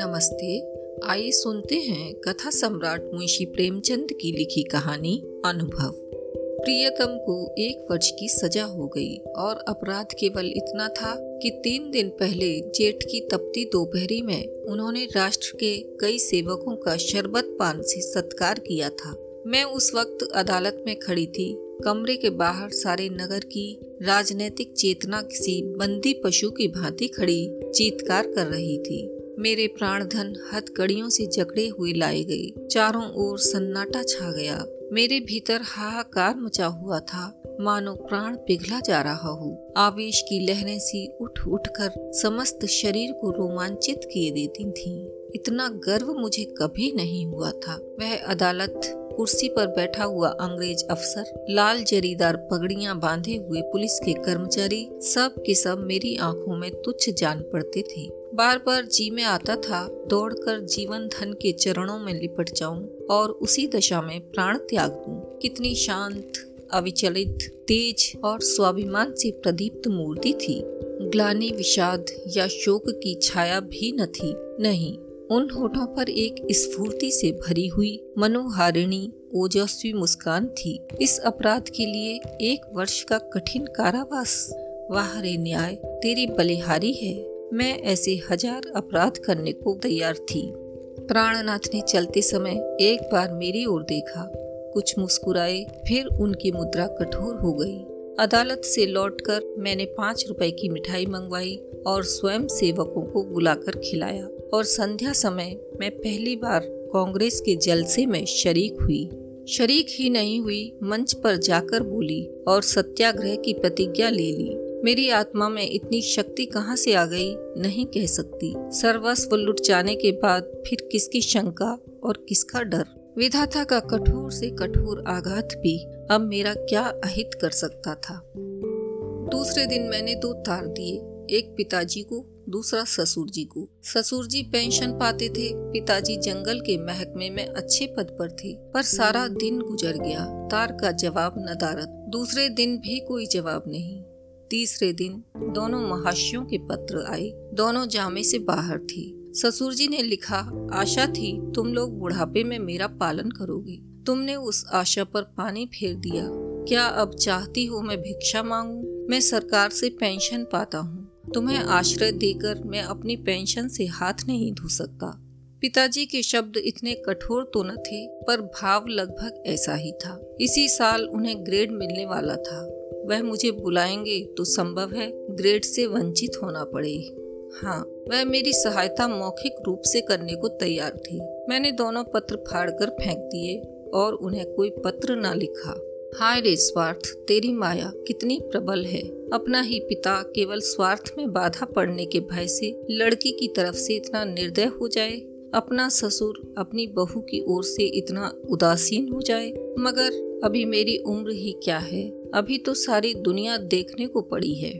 नमस्ते, आइए सुनते हैं कथा सम्राट मुंशी प्रेमचंद की लिखी कहानी अनुभव। प्रियतम को एक वर्ष की सजा हो गई और अपराध केवल इतना था कि तीन दिन पहले जेठ की तपती दोपहरी में उन्होंने राष्ट्र के कई सेवकों का शरबत पान से सत्कार किया था। मैं उस वक्त अदालत में खड़ी थी। कमरे के बाहर सारे नगर की राजनीतिक चेतना किसी बंदी पशु की भांति खड़ी चीतकार कर रही थी। मेरे प्राण धन हथकड़ियों से जकड़े हुए लाए गए। चारों ओर सन्नाटा छा गया। मेरे भीतर हाहाकार मचा हुआ था। मानो प्राण पिघला जा रहा हो। आवेश की लहरें सी उठ उठ कर समस्त शरीर को रोमांचित किए देती थीं। इतना गर्व मुझे कभी नहीं हुआ था। वह अदालत कुर्सी पर बैठा हुआ अंग्रेज़ अफसर, लाल जरीदार पगड़ियाँ बांधे हुए पुलिस के कर्मचारी, सब के सब मेरी आँखों में तुच्छ जान पड़ते थे। बार बार जी में आता था, दौड़कर जीवन धन के चरणों में लिपट जाऊँ और उसी दशा में प्राण त्याग दूँ। कितनी शांत, अविचलित, तेज और स्वाभिमान से प्रदीप्त मूर्ति थी। ग्लानी विषाद या शोक की छाया भी न थी, नहीं। उन होठों पर एक स्फूर्ति से भरी हुई मनोहारिणी ओजस्वी मुस्कान थी। इस अपराध के लिए एक वर्ष का कठिन कारावास। वाह रे न्याय, तेरी बलिहारी है। मैं ऐसे हज़ार अपराध करने को तैयार थी। प्राणनाथ ने चलते समय एक बार मेरी ओर देखा। कुछ मुस्कुराए, फिर उनकी मुद्रा कठोर हो गई। अदालत से लौटकर मैंने पाँच रुपए की मिठाई मंगवाई और स्वयं सेवकों को बुलाकर खिलाया और संध्या समय मैं पहली बार कांग्रेस के जलसे में शरीक हुई। शरीक ही नहीं हुई, मंच पर जाकर बोली और सत्याग्रह की प्रतिज्ञा ले ली। मेरी आत्मा में इतनी शक्ति कहाँ से आ गई, नहीं कह सकती। सर्वस्व लुट जाने के बाद फिर किसकी शंका और किसका डर? विधाता का कठोर से कठोर आघात भी अब मेरा क्या अहित कर सकता था? दूसरे दिन मैंने दो तार दिए, एक पिताजी को, दूसरा ससुर जी को। ससुर जी पेंशन पाते थे, पिताजी जंगल के महकमे में अच्छे पद पर थे, पर सारा दिन गुजर गया, तार का जवाब नदारत दूसरे दिन भी कोई जवाब नहीं। तीसरे दिन दोनों महाशियों के पत्र आए, दोनों जामे से बाहर थे। ससुर जी ने लिखा, आशा थी तुम लोग बुढ़ापे में मेरा पालन करोगे। तुमने उस आशा पर पानी फेर दिया। क्या अब चाहती हो मैं भिक्षा मांगू? मैं सरकार से पेंशन पाता हूँ। तुम्हें आश्रय देकर मैं अपनी पेंशन से हाथ नहीं धो सकता। पिताजी के शब्द इतने कठोर तो न थे, पर भाव लगभग ऐसा ही था। इसी साल उन्हें ग्रेड मिलने वाला था। वह मुझे बुलाएँगे तो संभव है ग्रेड से वंचित होना पड़े। हाँ वह मेरी सहायता मौखिक रूप से करने को तैयार थी। मैंने दोनों पत्र फाड़कर फेंक दिए। और उन्हें कोई पत्र न लिखा। हाय रे स्वार्थ, तेरी माया कितनी प्रबल है। अपना ही पिता केवल स्वार्थ में बाधा पड़ने के भय से लड़की की तरफ़ से इतना निर्दय हो जाए। अपना ससुर अपनी बहू की ओर से इतना उदासीन हो जाए। मगर अभी मेरी उम्र ही क्या है? अभी तो सारी दुनिया देखने को पड़ी है।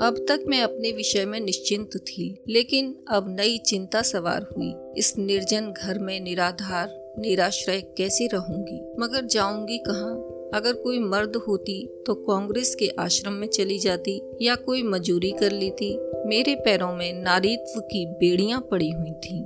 अब तक मैं अपने विषय में निश्चिंत थी, लेकिन अब नई चिंता सवार हुई। इस निर्जन घर में निराधार निराश्रय कैसे रहूँगी? मगर जाऊँगी कहाँ? अगर कोई मर्द होती तो कांग्रेस के आश्रम में चली जाती, या कोई मजूरी कर लेती। मेरे पैरों में नारीत्व की बेड़ियाँ पड़ी हुई थीं।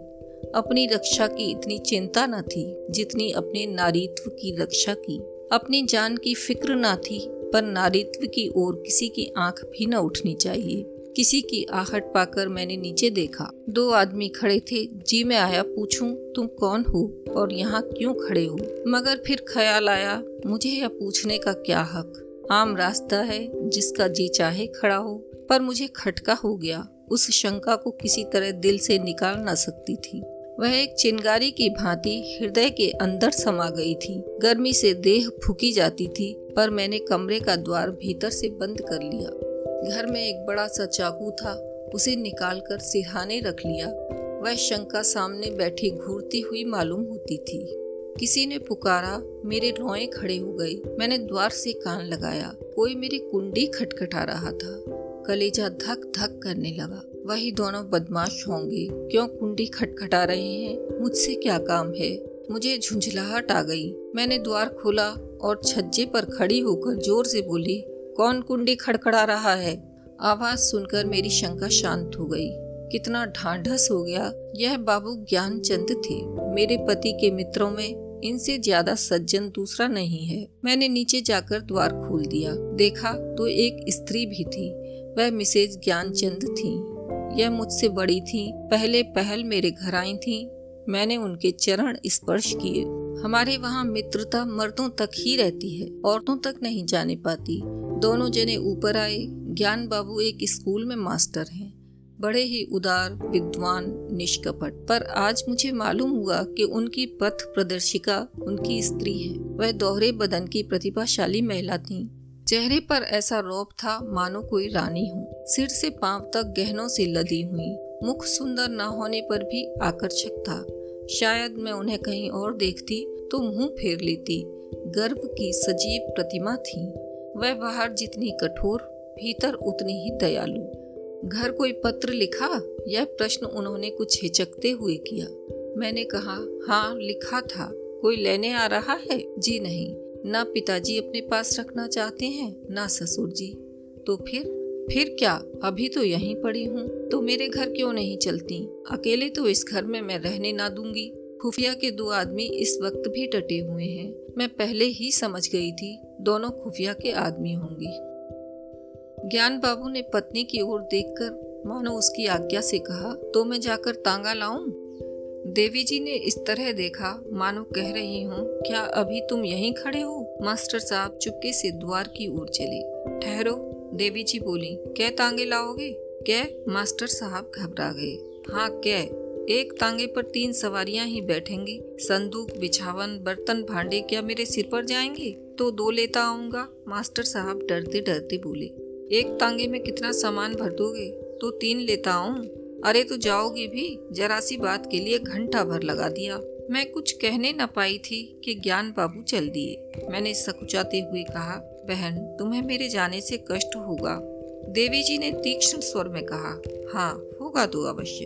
अपनी रक्षा की इतनी चिंता न थी, जितनी अपने नारीत्व की रक्षा की। अपनी जान की फ़िक्र न थी, पर नारीत्व की ओर किसी की आँख भी न उठनी चाहिए। किसी की आहट पाकर मैंने नीचे देखा। दो आदमी खड़े थे। जी, में आया, पूछूँ, तुम कौन हो और यहाँ क्यों खड़े हो? मगर फिर ख्याल आया, मुझे यह पूछने का क्या हक? आम रास्ता है, जिसका जी चाहे खड़ा हो। पर मुझे खटका हो गया। उस शंका को किसी तरह दिल से निकाल न सकती थी। वह एक चिंगारी की भांति हृदय के अंदर समा गई थी। गर्मी से देह फूकी जाती थी, पर मैंने कमरे का द्वार भीतर से बंद कर लिया। घर में एक बड़ा सा चाकू था, उसे निकालकर सिरहाने रख लिया। वह शंका सामने बैठी घूरती हुई मालूम होती थी। किसी ने पुकारा, मेरे रोए खड़े हो गए। मैंने द्वार से कान लगाया। कोई मेरी कुंडी खटखटा रहा था। कलेजा धक धक करने लगा। वही दोनों बदमाश होंगे। क्यों कुंडी खटखटा रहे हैं? मुझसे क्या काम है? मुझे झुंझलाहट आ गई। मैंने द्वार खोला और छज्जे पर खड़ी होकर ज़ोर से बोली कौन कुंडी खड़खड़ा रहा है? आवाज़ सुनकर मेरी शंका शांत हो गई। कितना ढांढस हो गया। यह बाबू ज्ञानचंद थे। मेरे पति के मित्रों में इनसे ज़्यादा सज्जन दूसरा नहीं है। मैंने नीचे जाकर द्वार खोल दिया। देखा तो एक स्त्री भी थी। वह मिसेज ज्ञानचंद थी। यह मुझसे बड़ी थी। पहले पहल मेरे घर आई थी। मैंने उनके चरण स्पर्श किए। हमारे वहाँ मित्रता मर्दों तक ही रहती है, औरतों तक नहीं जाने पाती। दोनों जने ऊपर आए, ज्ञान बाबू एक स्कूल में मास्टर हैं। बड़े ही उदार, विद्वान, निष्कपट। पर आज मुझे मालूम हुआ कि उनकी पथ प्रदर्शिका उनकी स्त्री है। वह दोहरे बदन की प्रतिभाशाली महिला थी। चेहरे पर ऐसा रोप था, मानो कोई रानी हो। सिर से पाँव तक गहनों से लदी हुई। मुख सुंदर न होने पर भी आकर्षक था। शायद मैं उन्हें कहीं और देखती तो मुँह फेर लेती। गर्व की सजीव प्रतिमा थी। वह बाहर जितनी कठोर, भीतर उतनी ही दयालु। घर कोई पत्र लिखा? यह प्रश्न उन्होंने कुछ हिचकते हुए किया। मैंने कहा हाँ लिखा था। कोई लेने आ रहा है? जी नहीं। ना पिताजी अपने पास रखना चाहते हैं, ना ससुर जी। तो फिर? फिर क्या? अभी तो यहीं पड़ी हूँ। तो मेरे घर क्यों नहीं चलती? अकेले तो इस घर में मैं रहने ना दूँगी। खुफिया के दो आदमी इस वक्त भी डटे हुए हैं। मैं पहले ही समझ गई थी, दोनों खुफिया के आदमी होंगी। ज्ञान बाबू ने पत्नी की ओर देखकर मानो उसकी आज्ञा से कहा तो मैं जाकर तांगा लाऊं? देवी जी ने इस तरह देखा, मानो कह रही हूँ, क्या अभी तुम यहीं खड़े हो? मास्टर साहब चुपके से द्वार की ओर चले। ठहरो, देवी जी बोली, क्या तांगे लाओगे? क्या मास्टर साहब घबरा गए। हाँ क्या एक तांगे पर तीन सवारियाँ ही बैठेंगी। संदूक, बिछावन, बर्तन भांडे क्या मेरे सिर पर जाएँगे? तो दो लेता आऊँगा। मास्टर साहब डरते डरते बोले, एक तांगे में कितना सामान भर दोगे? तो तीन लेता आऊँ? अरे तो जाओगी भी। जरा सी बात के लिए घंटा भर लगा दिया। मैं कुछ कहने न पाई थी कि ज्ञान बाबू चल दिए। मैंने सकुचाते हुए कहा, बहन, तुम्हें मेरे जाने से कष्ट होगा। देवी जी ने तीक्ष्ण स्वर में कहा हाँ होगा तो अवश्य।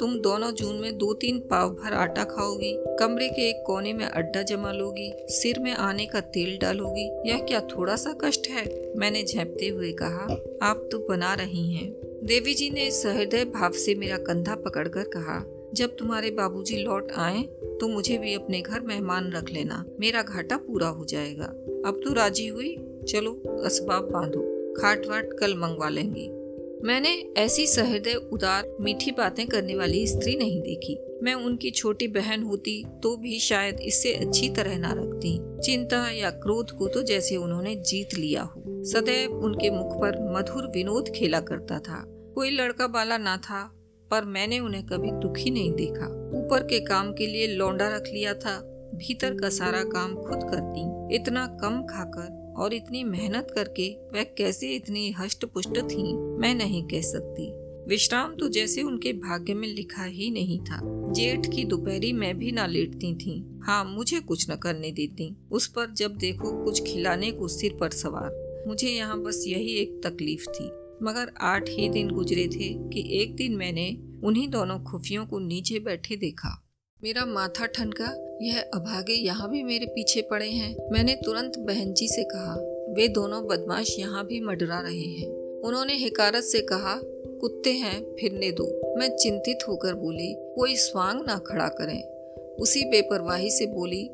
तुम दोनों जून में दो तीन पाव भर आटा खाओगी, कमरे के एक कोने में अड्डा जमा लोगी, सिर में आने का तेल डालोगी। यह क्या थोड़ा सा कष्ट है? मैंने झेपते हुए कहा, आप तो बना रही हैं। देवी जी ने सहृदय भाव से मेरा कंधा पकड़कर कहा, जब तुम्हारे बाबूजी लौट आए तो मुझे भी अपने घर मेहमान रख लेना। मेरा घाटा पूरा हो जाएगा। अब तो राज़ी हुई? चलो, असबाब बांधो। खाट वाट कल मंगवा लेंगे। मैंने ऐसी सहृदय उदार, मीठी बातें करने वाली स्त्री नहीं देखी। मैं उनकी छोटी बहन होती तो भी शायद इससे अच्छी तरह ना रखती। चिंता या क्रोध को तो जैसे उन्होंने जीत लिया हो। सदैव उनके मुख पर मधुर विनोद खेला करता था। कोई लड़का बाला ना था, पर मैंने उन्हें कभी दुखी नहीं देखा। ऊपर के काम के लिए लौंडा रख लिया था, भीतर का सारा काम खुद करती। इतना कम खाकर और इतनी मेहनत करके वह कैसे इतनी हष्ट पुष्ट थी, मैं नहीं कह सकती। विश्राम तो जैसे उनके भाग्य में लिखा ही नहीं था। जेठ की दोपहरी में भी ना लेटती थी। हाँ मुझे कुछ न करने देती। उस पर जब देखो कुछ खिलाने को सिर पर सवार। मुझे यहाँ बस यही एक तकलीफ़ थी। मगर आठ ही दिन गुजरे थे कि एक दिन मैंने उन्हीं दोनों खुफियों को नीचे बैठे देखा। मेरा माथा ठनका, यह अभागे यहाँ भी मेरे पीछे पड़े हैं। मैंने तुरंत बहन जी से कहा, वे दोनों बदमाश यहाँ भी मडरा रहे हैं। उन्होंने हिकारत से कहा, कुत्ते हैं, फिरने दो। मैं चिंतित होकर बोली, कोई स्वांग ना खड़ा करें। उसी बेपरवाही से बोली,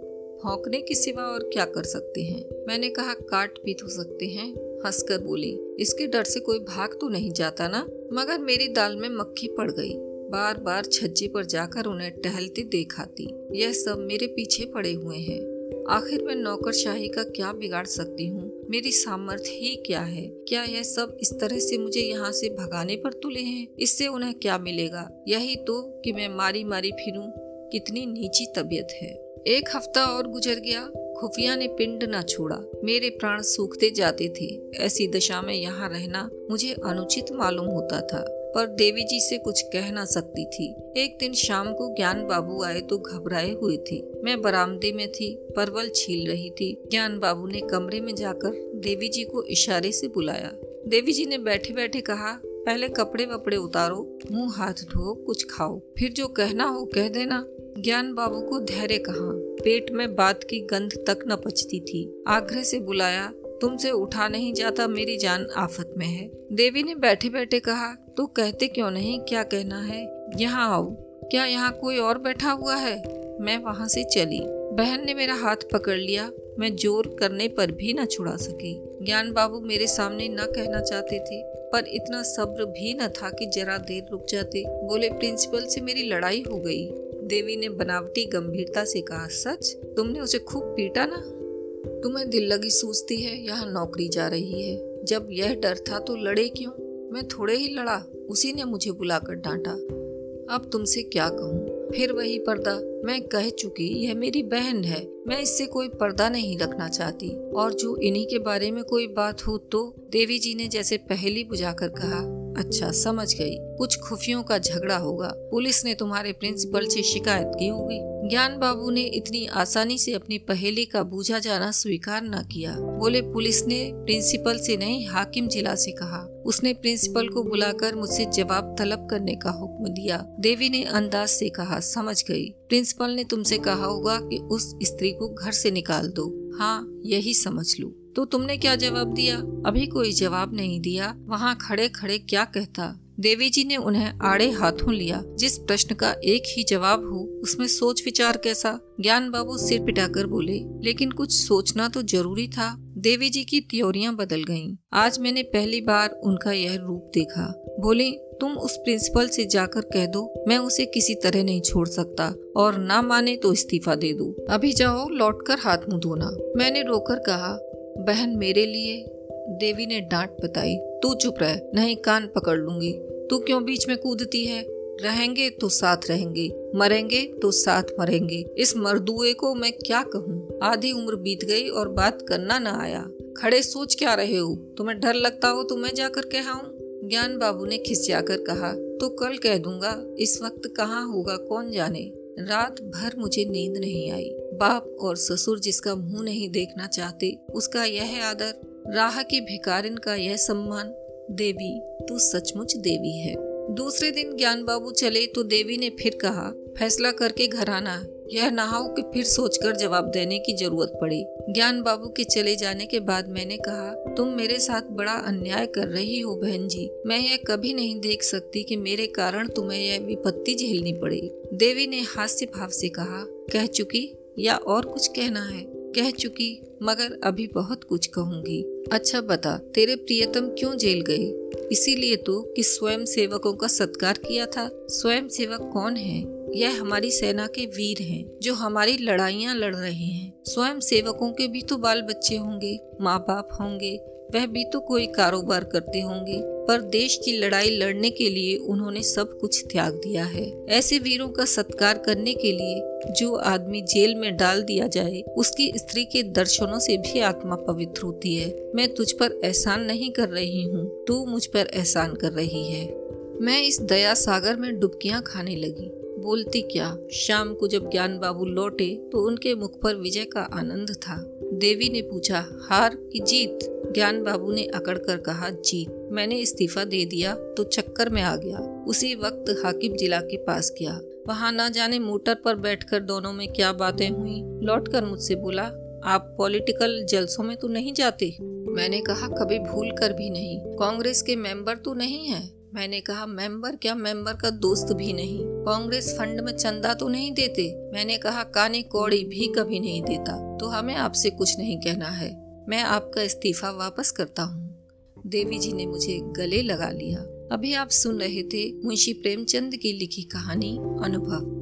भौंकने के सिवा और क्या कर सकते हैं? मैंने कहा, काट पीट हो सकते हैं। हंसकर बोली, इसके डर से कोई भाग तो नहीं जाता ना? मगर मेरी दाल में मक्खी पड़ गई। बार बार छज्जे पर जाकर उन्हें टहलते देखाती। यह सब मेरे पीछे पड़े हुए हैं। आखिर मैं नौकरशाही का क्या बिगाड़ सकती हूँ? मेरी सामर्थ्य ही क्या है? क्या यह सब इस तरह से मुझे यहाँ से भगाने पर तुले हैं? इससे उन्हें क्या मिलेगा? यही तो कि मैं मारी मारी फिरूं। कितनी नीची तबीयत है। एक हफ़्ता और गुजर गया। खुफिया ने पिंड न छोड़ा। मेरे प्राण सूखते जाते थे। ऐसी दशा में यहाँ रहना मुझे अनुचित मालूम होता था। पर देवी जी से कुछ कह ना सकती थी। एक दिन शाम को ज्ञान बाबू आए तो घबराए हुए थे। मैं बरामदे में थी, परवल छील रही थी। ज्ञान बाबू ने कमरे में जाकर देवी जी को इशारे से बुलाया। देवी जी ने बैठे बैठे कहा, पहले कपड़े वपड़े उतारो, मुँह हाथ धो, कुछ खाओ। फिर जो कहना हो कह देना। ज्ञान बाबू को धैर्य कहा। पेट में बात की गंध तक न पचती थी। आग्रह से बुलाया, तुमसे उठा नहीं जाता, मेरी जान आफत में है। देवी ने बैठे बैठे कहा तो कहते क्यों नहीं? क्या कहना है? यहाँ आओ। क्या यहाँ कोई और बैठा हुआ है? मैं वहाँ से चली। बहन ने मेरा हाथ पकड़ लिया। मैं ज़ोर करने पर भी न छुड़ा सकी। ज्ञान बाबू मेरे सामने न कहना चाहते थे, पर इतना सब्र भी न था कि जरा देर रुक जाते। बोले, प्रिंसिपल से मेरी लड़ाई हो गई। देवी ने बनावटी गंभीरता से कहा, सच? तुमने उसे खूब पीटा ना? तुम्हें दिल लगी सूझती है, यहाँ नौकरी जा रही है। जब यह डर था तो लड़े क्यों? मैं थोड़े ही लड़ा, उसी ने मुझे बुलाकर डांटा। अब तुमसे क्या कहूँ? फिर वही पर्दा। मैं कह चुकी, यह मेरी बहन है। मैं इससे कोई पर्दा नहीं रखना चाहती। और जो इन्हीं के बारे में कोई बात हो तो देवी जी ने जैसे पहली बुझाकर कहा अच्छा समझ गई। कुछ खुफियों का झगड़ा होगा। पुलिस ने तुम्हारे प्रिंसिपल से शिकायत की होगी। ज्ञान बाबू ने इतनी आसानी से अपनी पहेली का बूझा जाना स्वीकार न किया। बोले, पुलिस ने प्रिंसिपल से नहीं, हाकिम जिला से कहा। उसने प्रिंसिपल को बुलाकर मुझसे जवाब तलब करने का हुक्म दिया। देवी ने अंदाज से कहा, समझ गई। प्रिंसिपल ने तुमसे कहा होगा कि उस स्त्री को घर से निकाल दो। हाँ यही समझ लू। तो तुमने क्या जवाब दिया? अभी कोई जवाब नहीं दिया। वहाँ खड़े खड़े क्या कहता? देवी जी ने उन्हें आड़े हाथों लिया। जिस प्रश्न का एक ही जवाब हो, उसमें सोच विचार कैसा? ज्ञान बाबू सिर पिटाकर बोले, लेकिन कुछ सोचना तो ज़रूरी था। देवी जी की त्योरियाँ बदल गईं। आज मैंने पहली बार उनका यह रूप देखा। बोले, तुम उस प्रिंसिपल से जाकर कह दो, मैं उसे किसी तरह नहीं छोड़ सकता, और ना माने तो इस्तीफा दे दो। अभी जाओ, लौटकर हाथ मुँह धोना। मैंने रोकर कहा, बहन मेरे लिए देवी ने डांट बताई, तू चुप रह, नहीं कान पकड़ लूँगी। तू क्यों बीच में कूदती है? रहेंगे तो साथ रहेंगे, मरेंगे तो साथ मरेंगे। इस मरदुए को मैं क्या कहूँ? आधी उम्र बीत गई और बात करना न आया। खड़े सोच क्या रहे हो? तुम्हें डर लगता हो तो मैं जाकर कहूँ ज्ञान बाबू ने खिसिया कर कहा तो कल कह दूँगा, इस वक्त कहाँ होगा कौन जाने? रात भर मुझे नींद नहीं आई। बाप और ससुर जिसका मुँह नहीं देखना चाहते, उसका यह आदर राह की भिकारिन का यह सम्मान, देवी, तू सचमुच देवी है। दूसरे दिन ज्ञान बाबू चले तो देवी ने फिर कहा, फैसला करके घर आना। यह ना हो कि फिर सोचकर जवाब देने की ज़रूरत पड़ी। ज्ञान बाबू के चले जाने के बाद मैंने कहा, तुम मेरे साथ बड़ा अन्याय कर रही हो बहन जी। मैं यह कभी नहीं देख सकती कि मेरे कारण तुम्हें यह विपत्ति झेलनी पड़े। देवी ने हास्य भाव से कहा, कह चुकी या और कुछ कहना है? कह चुकी, मगर अभी बहुत कुछ कहूँगी। अच्छा बता, तेरे प्रियतम क्यों जेल गए? इसीलिए तो कि स्वयं सेवकों का सत्कार किया था। स्वयं सेवक कौन है? यह हमारी सेना के वीर हैं, जो हमारी लड़ाइयाँ लड़ रहे हैं। स्वयं सेवकों के भी तो बाल बच्चे होंगे माँ बाप होंगे वह भी तो कोई कारोबार करते होंगे, पर देश की लड़ाई लड़ने के लिए उन्होंने सब कुछ त्याग दिया है। ऐसे वीरों का सत्कार करने के लिए जो आदमी जेल में डाल दिया जाए, उसकी स्त्री के दर्शनों से भी आत्मा पवित्र होती है। मैं तुझ पर एहसान नहीं कर रही हूँ, तू मुझ पर एहसान कर रही है। मैं इस दया सागर में डुबकियाँ खाने लगी। बोलती क्या? शाम को जब ज्ञान बाबू लौटे तो उनके मुख पर विजय का आनंद था। देवी ने पूछा, हार की जीत? ज्ञान बाबू ने अकड़ कर कहा, जी, मैंने इस्तीफा दे दिया तो चक्कर में आ गया। उसी वक्त हाकिम जिला के पास गया। वहाँ न जाने मोटर पर बैठकर दोनों में क्या बातें हुई? लौटकर मुझसे बोला, आप पॉलिटिकल जलसों में तो नहीं जाते? मैंने कहा, कभी भूल कर भी नहीं। कांग्रेस के मेंबर तो नहीं है? मैंने कहा, मेंबर क्या? मेंबर का दोस्त भी नहीं। कांग्रेस फंड में चंदा तो नहीं देते? मैंने कहा, काने कौड़ी भी कभी नहीं देता तो हमें आपसे कुछ नहीं कहना है। मैं आपका इस्तीफा वापस करता हूँ। देवी जी ने मुझे गले लगा लिया। अभी आप सुन रहे थे मुंशी प्रेमचंद की लिखी कहानी, अनुभव।